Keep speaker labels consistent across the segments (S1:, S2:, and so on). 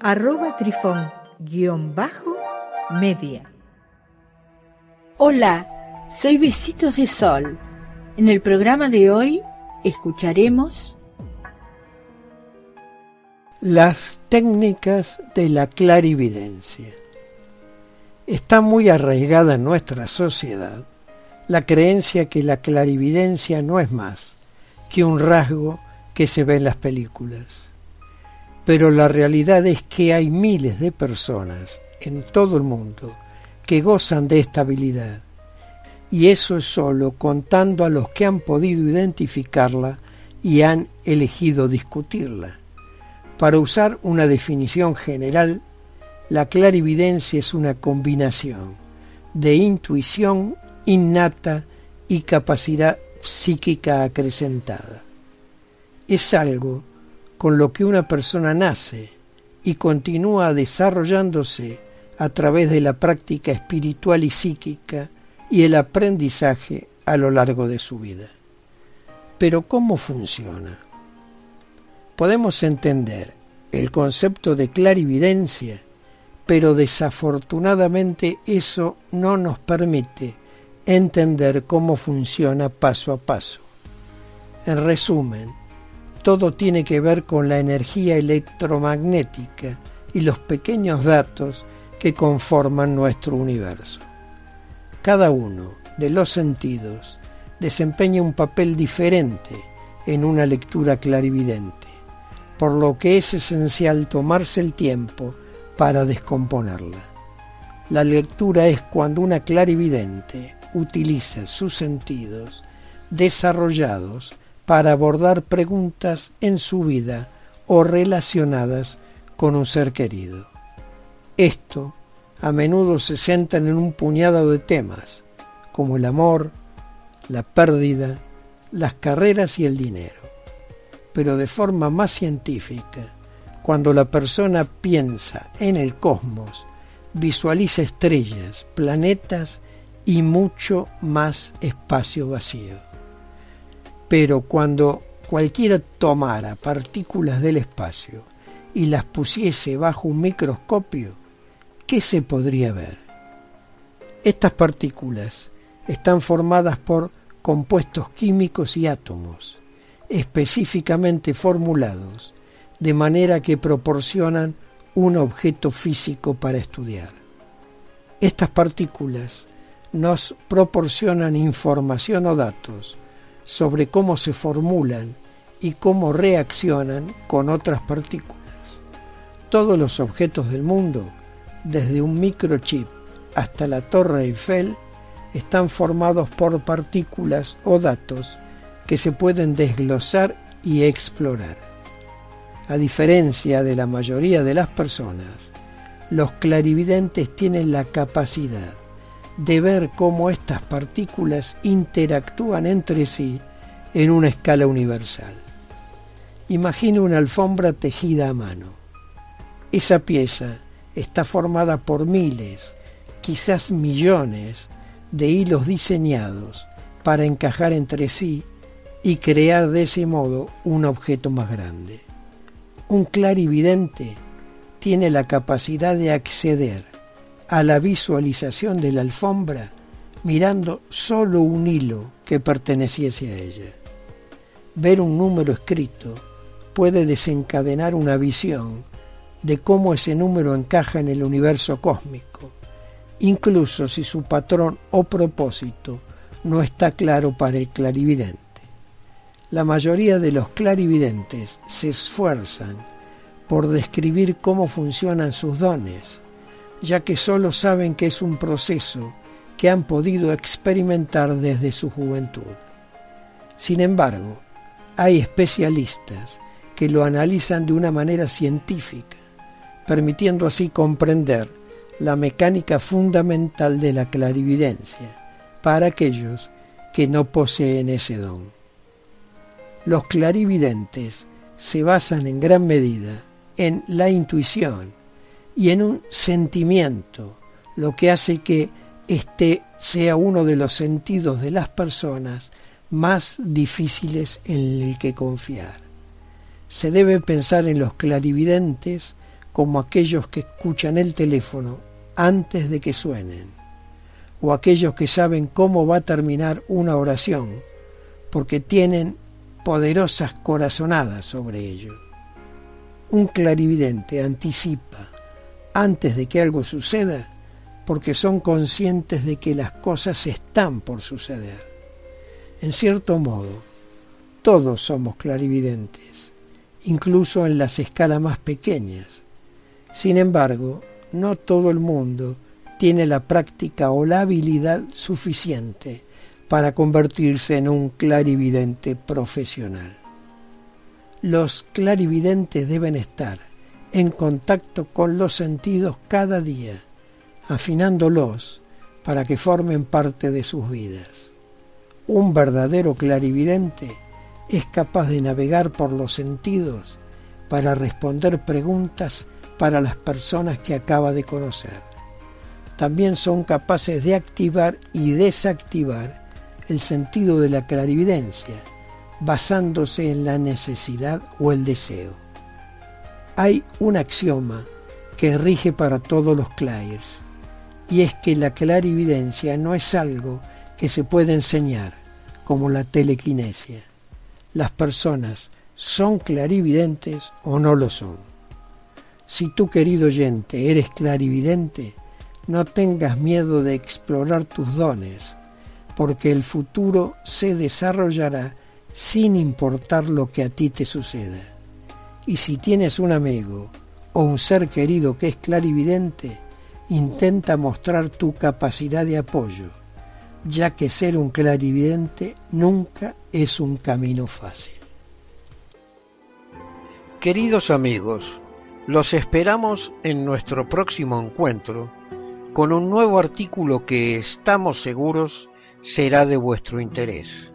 S1: arroba trifón-media.
S2: Hola, soy Besitos de Sol. En el programa de hoy escucharemos
S3: las técnicas de la clarividencia. Está muy arraigada en nuestra sociedad la creencia que la clarividencia no es más que un rasgo que se ve en las películas. Pero la realidad es que hay miles de personas en todo el mundo que gozan de esta habilidad. Y eso es solo contando a los que han podido identificarla y han elegido discutirla. Para usar una definición general, la clarividencia es una combinación de intuición innata y capacidad psíquica acrecentada. Es algo con lo que una persona nace y continúa desarrollándose a través de la práctica espiritual y psíquica y el aprendizaje a lo largo de su vida. Pero ¿cómo funciona? Podemos entender el concepto de clarividencia pero desafortunadamente eso no nos permite entender cómo funciona paso a paso. En resumen, todo tiene que ver con la energía electromagnética y los pequeños datos que conforman nuestro universo. Cada uno de los sentidos desempeña un papel diferente en una lectura clarividente, por lo que es esencial tomarse el tiempo para descomponerla. La lectura es cuando una clarividente utiliza sus sentidos desarrollados para abordar preguntas en su vida o relacionadas con un ser querido. Esto a menudo se centra en un puñado de temas, como el amor, la pérdida, las carreras y el dinero. Pero de forma más científica, cuando la persona piensa en el cosmos, visualiza estrellas, planetas y mucho más espacio vacío. Pero cuando cualquiera tomara partículas del espacio y las pusiese bajo un microscopio, ¿qué se podría ver? Estas partículas están formadas por compuestos químicos y átomos, específicamente formulados de manera que proporcionan un objeto físico para estudiar. Estas partículas nos proporcionan información o datos sobre cómo se formulan y cómo reaccionan con otras partículas. Todos los objetos del mundo, desde un microchip hasta la Torre Eiffel, están formados por partículas o datos que se pueden desglosar y explorar. A diferencia de la mayoría de las personas, los clarividentes tienen la capacidad de ver cómo estas partículas interactúan entre sí en una escala universal. Imagine una alfombra tejida a mano. Esa pieza está formada por miles, quizás millones, de hilos diseñados para encajar entre sí y crear de ese modo un objeto más grande. Un clarividente tiene la capacidad de acceder a la visualización de la alfombra mirando solo un hilo que perteneciese a ella. Ver un número escrito puede desencadenar una visión de cómo ese número encaja en el universo cósmico, incluso si su patrón o propósito no está claro para el clarividente. La mayoría de los clarividentes se esfuerzan por describir cómo funcionan sus dones, ya que solo saben que es un proceso que han podido experimentar desde su juventud. Sin embargo, hay especialistas que lo analizan de una manera científica, permitiendo así comprender la mecánica fundamental de la clarividencia para aquellos que no poseen ese don. Los clarividentes se basan en gran medida en la intuición y en un sentimiento, lo que hace que este sea uno de los sentidos de las personas más difíciles en el que confiar. Se debe pensar en los clarividentes como aquellos que escuchan el teléfono antes de que suenen, o aquellos que saben cómo va a terminar una oración, porque tienen poderosas corazonadas sobre ello. Un clarividente anticipa antes de que algo suceda porque son conscientes de que las cosas están por suceder. En cierto modo, todos somos clarividentes, incluso en las escalas más pequeñas. Sin embargo, no todo el mundo tiene la práctica o la habilidad suficiente para convertirse en un clarividente profesional. Los clarividentes deben estar en contacto con los sentidos cada día afinándolos para que formen parte de sus vidas. Un verdadero clarividente es capaz de navegar por los sentidos para responder preguntas para las personas que acaba de conocer. También son capaces de activar y desactivar el sentido de la clarividencia, basándose en la necesidad o el deseo. Hay un axioma que rige para todos los clairs y es que la clarividencia no es algo que se puede enseñar, como la telequinesia. Las personas son clarividentes o no lo son. Si tú, querido oyente, eres clarividente, no tengas miedo de explorar tus dones, porque el futuro se desarrollará sin importar lo que a ti te suceda. Y si tienes un amigo o un ser querido que es clarividente, intenta mostrar tu capacidad de apoyo, ya que ser un clarividente nunca es un camino fácil.
S4: Queridos amigos, los esperamos en nuestro próximo encuentro con un nuevo artículo que estamos seguros será de vuestro interés.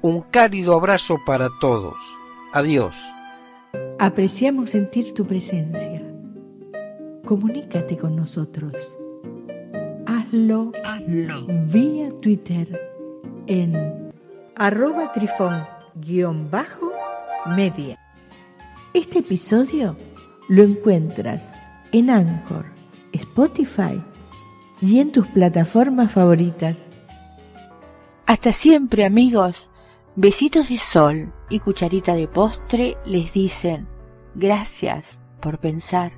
S4: Un cálido abrazo para todos. Adiós.
S1: Apreciamos sentir tu presencia comunícate con nosotros. Hazlo, Hazlo. vía Twitter en arroba trifón-media. Este episodio lo encuentras en Anchor, Spotify y en tus plataformas favoritas.
S2: Hasta siempre amigos. Besitos de sol y cucharita de postre les dicen gracias por pensar